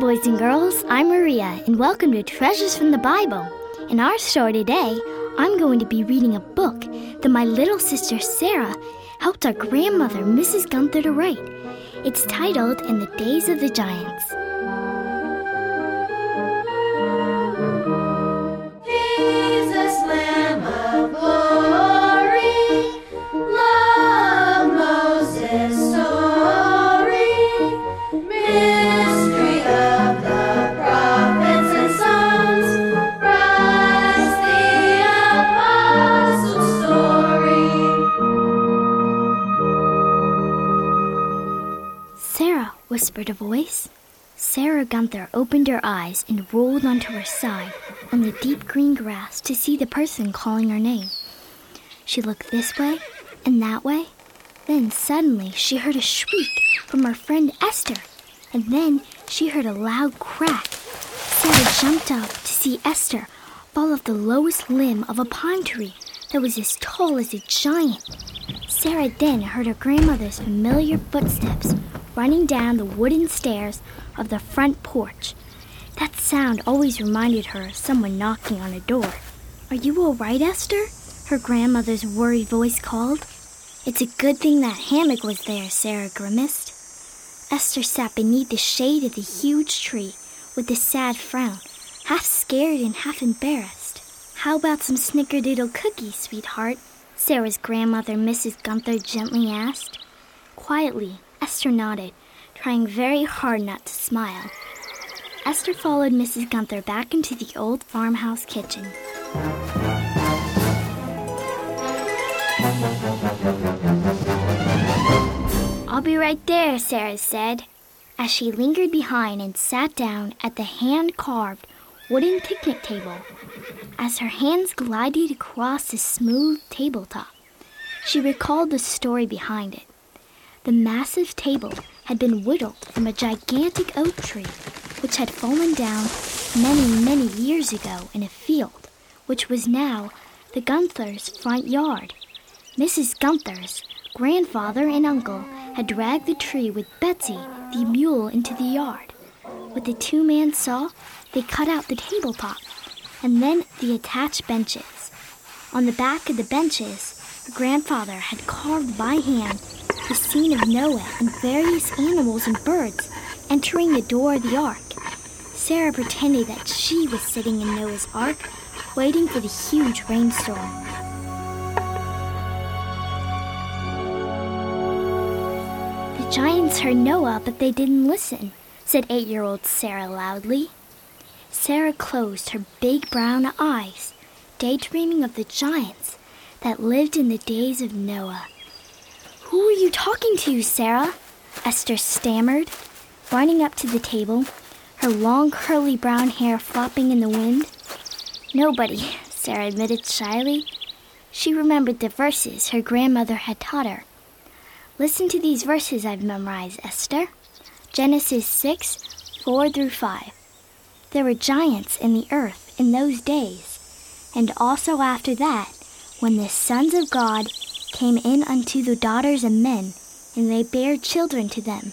boys and girls. I'm Maria, and welcome to Treasures from the Bible. In our story today, I'm going to be reading a book that my little sister Sarah helped our grandmother, Mrs. Gunther, to write. It's titled In the Days of the Giants. Whispered a voice. Sarah Gunther opened her eyes and rolled onto her side on the deep green grass to see the person calling her name. She looked this way and that way. Then suddenly she heard a shriek from her friend Esther, and then she heard a loud crack. Sarah jumped up to see Esther fall off the lowest limb of a pine tree that was as tall as a giant. Sarah then heard her grandmother's familiar footsteps running down the wooden stairs of the front porch. That sound always reminded her of someone knocking on a door. Are you all right, Esther? Her grandmother's worried voice called. It's a good thing that hammock was there, Sarah grimaced. Esther sat beneath the shade of the huge tree with a sad frown, half scared and half embarrassed. How about some snickerdoodle cookies, sweetheart? Sarah's grandmother, Mrs. Gunther, gently asked. Quietly, Esther nodded, trying very hard not to smile. Esther followed Mrs. Gunther back into the old farmhouse kitchen. I'll be right there, Sarah said, as she lingered behind and sat down at the hand carved wooden picnic table. As her hands glided across the smooth tabletop, she recalled the story behind it. The massive table had been whittled from a gigantic oak tree, which had fallen down many, many years ago in a field, which was now the Gunthers' front yard. Mrs. Gunther's grandfather and uncle had dragged the tree with Betsy, the mule, into the yard. With the two man saw, they cut out the tabletop and then the attached benches. On the back of the benches, her grandfather had carved by hand the scene of Noah and various animals and birds entering the door of the ark. Sarah pretended that she was sitting in Noah's ark, waiting for the huge rainstorm. The giants heard Noah, but they didn't listen, said eight year old Sarah loudly. Sarah closed her big brown eyes, daydreaming of the giants that lived in the days of Noah. Who are you talking to, Sarah? Esther stammered, running up to the table, her long curly brown hair flopping in the wind. Nobody, Sarah admitted shyly. She remembered the verses her grandmother had taught her. Listen to these verses I've memorized, Esther. Genesis 6, 4 through 5. There were giants in the earth in those days, and also after that, when the sons of God came in unto the daughters of men, and they bare children to them.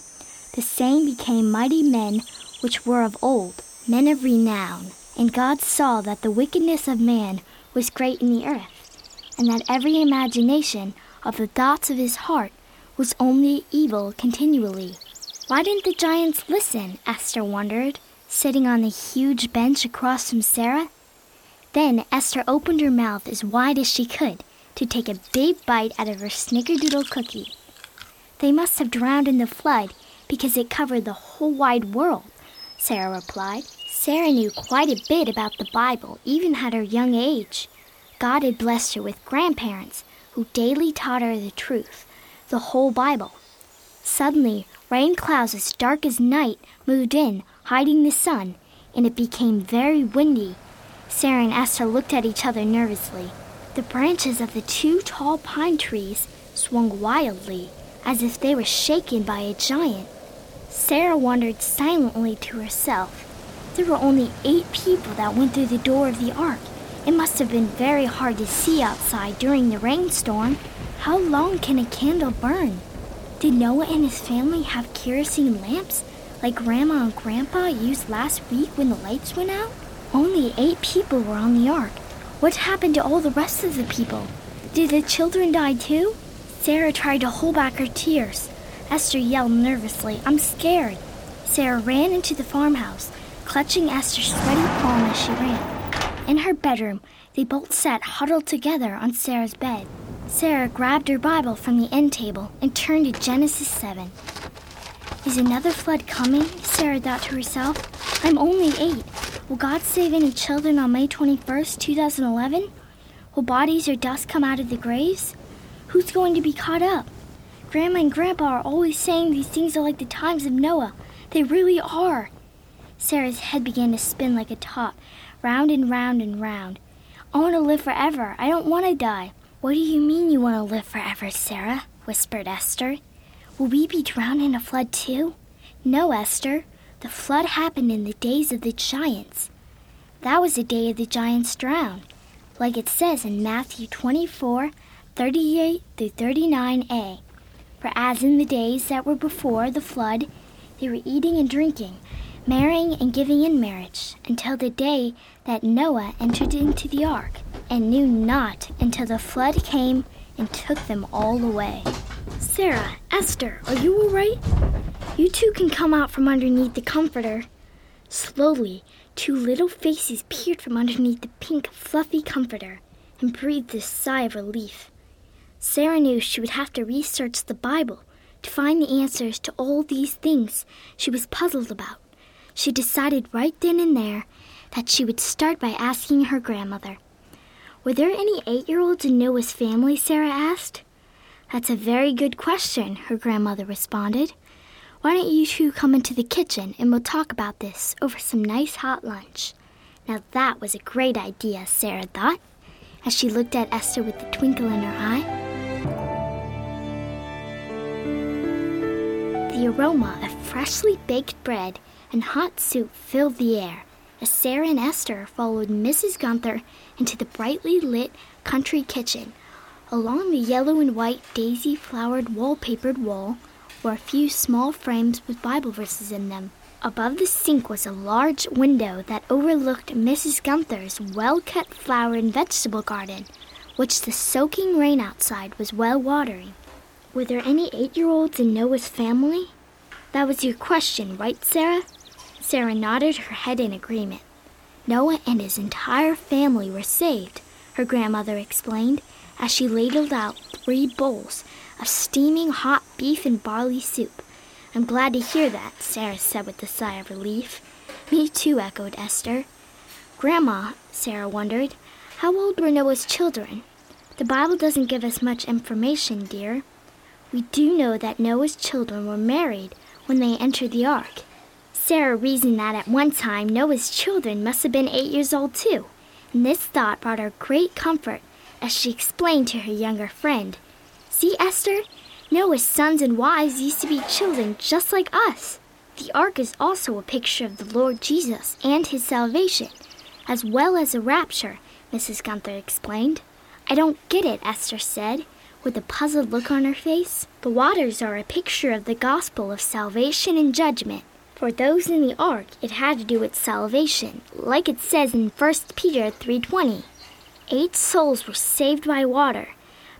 The same became mighty men which were of old, men of renown. And God saw that the wickedness of man was great in the earth, and that every imagination of the thoughts of his heart was only evil continually. Why didn't the giants listen? Esther wondered, sitting on the huge bench across from Sarah. Then Esther opened her mouth as wide as she could to take a big bite out of her snickerdoodle cookie. They must have drowned in the flood because it covered the whole wide world, Sarah replied. Sarah knew quite a bit about the Bible, even at her young age. God had blessed her with grandparents who daily taught her the truth, the whole Bible. Suddenly, rain clouds as dark as night moved in, hiding the sun, and it became very windy. Sarah and Esther looked at each other nervously. The branches of the two tall pine trees swung wildly, as if they were shaken by a giant. Sarah wondered silently to herself. There were only eight people that went through the door of the ark. It must have been very hard to see outside during the rainstorm. How long can a candle burn? Did Noah and his family have kerosene lamps like Grandma and Grandpa used last week when the lights went out? Only eight people were on the ark. What happened to all the rest of the people? Did the children die too? Sarah tried to hold back her tears. Esther yelled nervously, I'm scared. Sarah ran into the farmhouse, clutching Esther's sweaty palm as she ran. In her bedroom, they both sat huddled together on Sarah's bed. Sarah grabbed her Bible from the end table and turned to Genesis 7. Is another flood coming? Sarah thought to herself. I'm only eight. Will God save any children on May 21st, 2011? Will bodies or dust come out of the graves? Who's going to be caught up? Grandma and Grandpa are always saying these things are like the times of Noah. They really are. Sarah's head began to spin like a top, round and round and round. I want to live forever. I don't want to die. What do you mean you want to live forever, Sarah? whispered Esther. Will we be drowned in a flood too? No, Esther. The flood happened in the days of the giants. That was the day of the giants drowned, like it says in Matthew 24 38 through 39a. For as in the days that were before the flood, they were eating and drinking, marrying and giving in marriage, until the day that Noah entered into the ark and knew not until the flood came and took them all away. Sarah, Esther, are you all right? You two can come out from underneath the comforter. Slowly, two little faces peered from underneath the pink, fluffy comforter and breathed a sigh of relief. Sarah knew she would have to research the Bible to find the answers to all these things she was puzzled about. She decided right then and there that she would start by asking her grandmother. Were there any eight year olds in Noah's family? Sarah asked. That's a very good question, her grandmother responded. Why don't you two come into the kitchen and we'll talk about this over some nice hot lunch? Now that was a great idea, Sarah thought, as she looked at Esther with a twinkle in her eye. The aroma of freshly baked bread and hot soup filled the air as Sarah and Esther followed Mrs. Gunther into the brightly lit country kitchen. Along the yellow and white daisy flowered wallpapered wall were a few small frames with Bible verses in them. Above the sink was a large window that overlooked Mrs. Gunther's well cut flower and vegetable garden, which the soaking rain outside was well watering. Were there any eight year olds in Noah's family? That was your question, right, Sarah? Sarah nodded her head in agreement. Noah and his entire family were saved, her grandmother explained as she ladled out three bowls of steaming hot beef and barley soup. I'm glad to hear that, Sarah said with a sigh of relief. Me too, echoed Esther. Grandma, Sarah wondered, how old were Noah's children? The Bible doesn't give us much information, dear. We do know that Noah's children were married when they entered the ark. Sarah reasoned that at one time Noah's children must have been eight years old too, and this thought brought her great comfort as she explained to her younger friend. See, Esther, Noah's sons and wives used to be children just like us. The ark is also a picture of the Lord Jesus and his salvation, as well as a rapture, Mrs. Gunther explained. I don't get it, Esther said, with a puzzled look on her face. The waters are a picture of the gospel of salvation and judgment. For those in the ark, it had to do with salvation, like it says in 1 Peter 3:20. Eight souls were saved by water,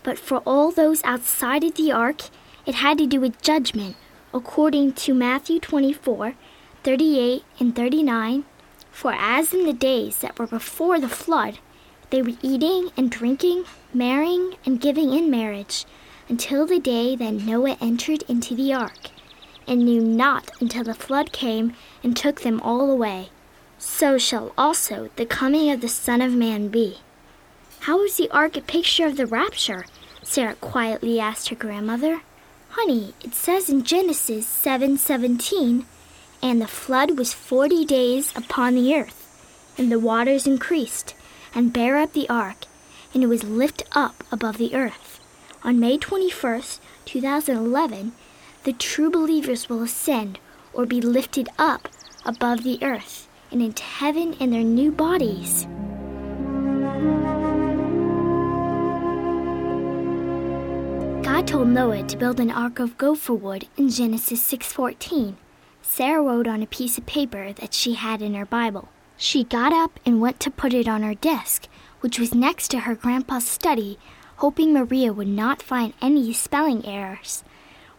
but for all those outside of the ark, it had to do with judgment, according to Matthew 24, 38 and 39. For as in the days that were before the flood, they were eating and drinking, marrying and giving in marriage, until the day that Noah entered into the ark and knew not until the flood came and took them all away. So shall also the coming of the Son of Man be. How is the ark a picture of the rapture? Sarah quietly asked her grandmother. Honey, it says in Genesis 7:17, and the flood was 40 days upon the earth, and the waters increased and bare up the ark, and it was lifted up above the earth. On May 21st, 2011, the true believers will ascend or be lifted up above the earth and into heaven in their new bodies. God told Noah to build an ark of gopher wood in Genesis 6:14. Sarah wrote on a piece of paper that she had in her Bible. She got up and went to put it on her desk, which was next to her grandpa's study, hoping Maria would not find any spelling errors.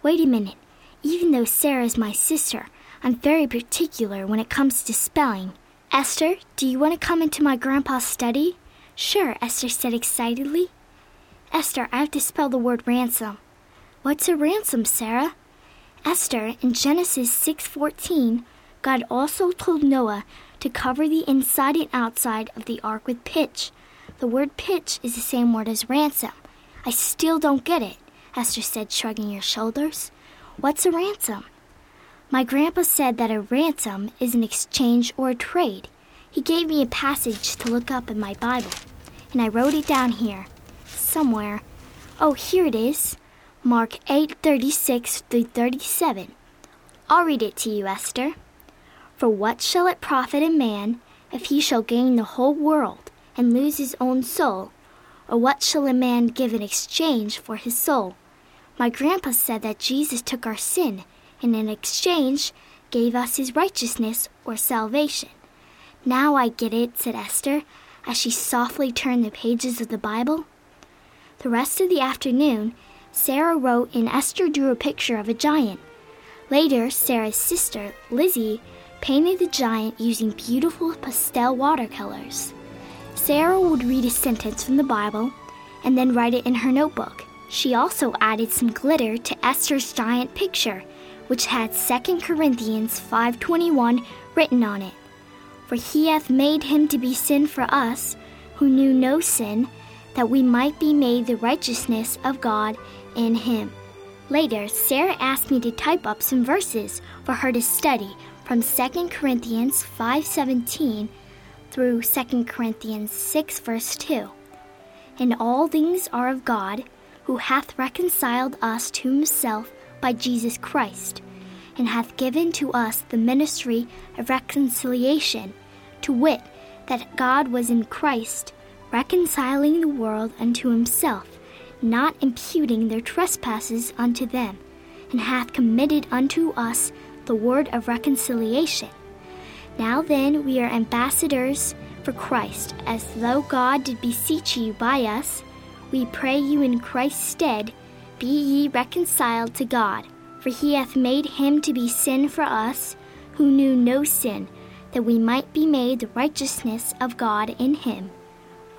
Wait a minute. Even though Sarah is my sister, I'm very particular when it comes to spelling. Esther, do you want to come into my grandpa's study? Sure, Esther said excitedly. Esther, I have to spell the word ransom. What's a ransom, Sarah? Esther, in Genesis 6:14, God also told Noah to cover the inside and outside of the ark with pitch. The word pitch is the same word as ransom. I still don't get it, Esther said, shrugging her shoulders. What's a ransom? My grandpa said that a ransom is an exchange or a trade. He gave me a passage to look up in my Bible, and I wrote it down here, somewhere. Oh, here it is. Mark 8:36 through 37. I'll read it to you, Esther. For what shall it profit a man if he shall gain the whole world and lose his own soul? Or what shall a man give in exchange for his soul? My grandpa said that Jesus took our sin and in exchange gave us his righteousness or salvation. Now I get it, said Esther, as she softly turned the pages of the Bible. The rest of the afternoon, Sarah wrote and Esther drew a picture of a giant. Later, Sarah's sister, Lizzie, painted the giant using beautiful pastel watercolors. Sarah would read a sentence from the Bible and then write it in her notebook. She also added some glitter to Esther's giant picture which had 2 Corinthians 5:21 written on it. For he hath made him to be sin for us, who knew no sin, that we might be made the righteousness of God in him. Later, Sarah asked me to type up some verses for her to study from 2 Corinthians 5:17 through 2 Corinthians 6 verse 2. And all things are of God, who hath reconciled us to himself by Jesus Christ, and hath given to us the ministry of reconciliation, to wit, that God was in Christ, reconciling the world unto himself, not imputing their trespasses unto them, and hath committed unto us the word of reconciliation. Now then, we are ambassadors for Christ, as though God did beseech you by us. We pray you in Christ's stead be ye reconciled to God, for he hath made him to be sin for us, who knew no sin, that we might be made the righteousness of God in him.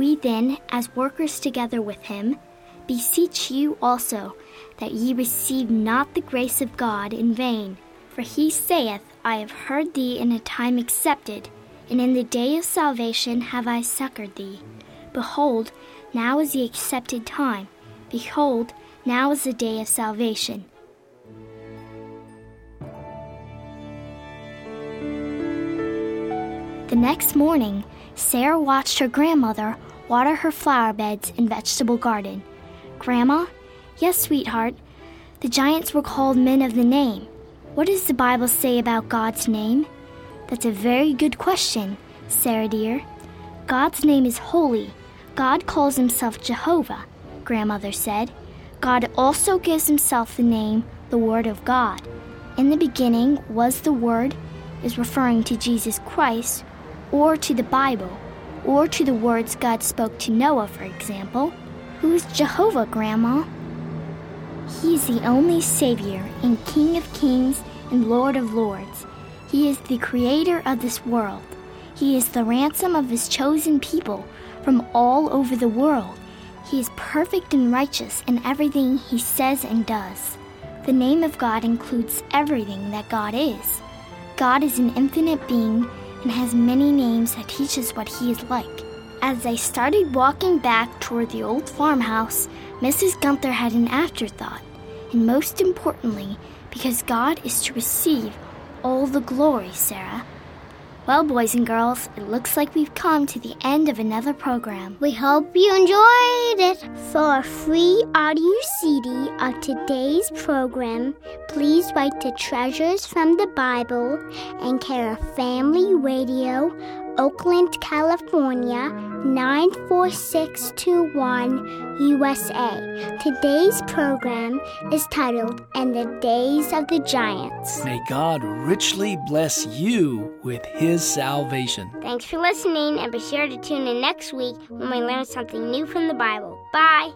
We then, as workers together with him, beseech you also that ye receive not the grace of God in vain. For he saith, I have heard thee in a time accepted, and in the day of salvation have I succored thee. Behold, now is the accepted time. Behold, now is the day of salvation. The next morning, Sarah watched her grandmother water her flower beds and vegetable garden. Grandma? Yes, sweetheart. The giants were called men of the name. What does the Bible say about God's name? That's a very good question, Sarah dear. God's name is holy. God calls himself Jehovah, grandmother said. God also gives himself the name the Word of God. In the beginning was the Word, is referring to Jesus Christ, or to the Bible, or to the words God spoke to Noah, for example. Who is Jehovah, Grandma? He is the only Savior and King of kings and Lord of lords. He is the creator of this world. He is the ransom of his chosen people from all over the world. He is perfect and righteous in everything he says and does. The name of God includes everything that God is. God is an infinite being and has many names that teach us what he is like. As they started walking back toward the old farmhouse, Mrs. Gunther had an afterthought, and most importantly, because God is to receive all the glory, Sarah. Well, boys and girls, it looks like we've come to the end of another program. We hope you enjoyed it. For a free audio CD of today's program, please write to Treasures from the Bible and care of Family Radio, Oakland, California 94621 USA. Today's program is titled And the Days of the Giants. May God richly bless you with His salvation. Thanks for listening and be sure to tune in next week when we learn something new from the Bible. Bye.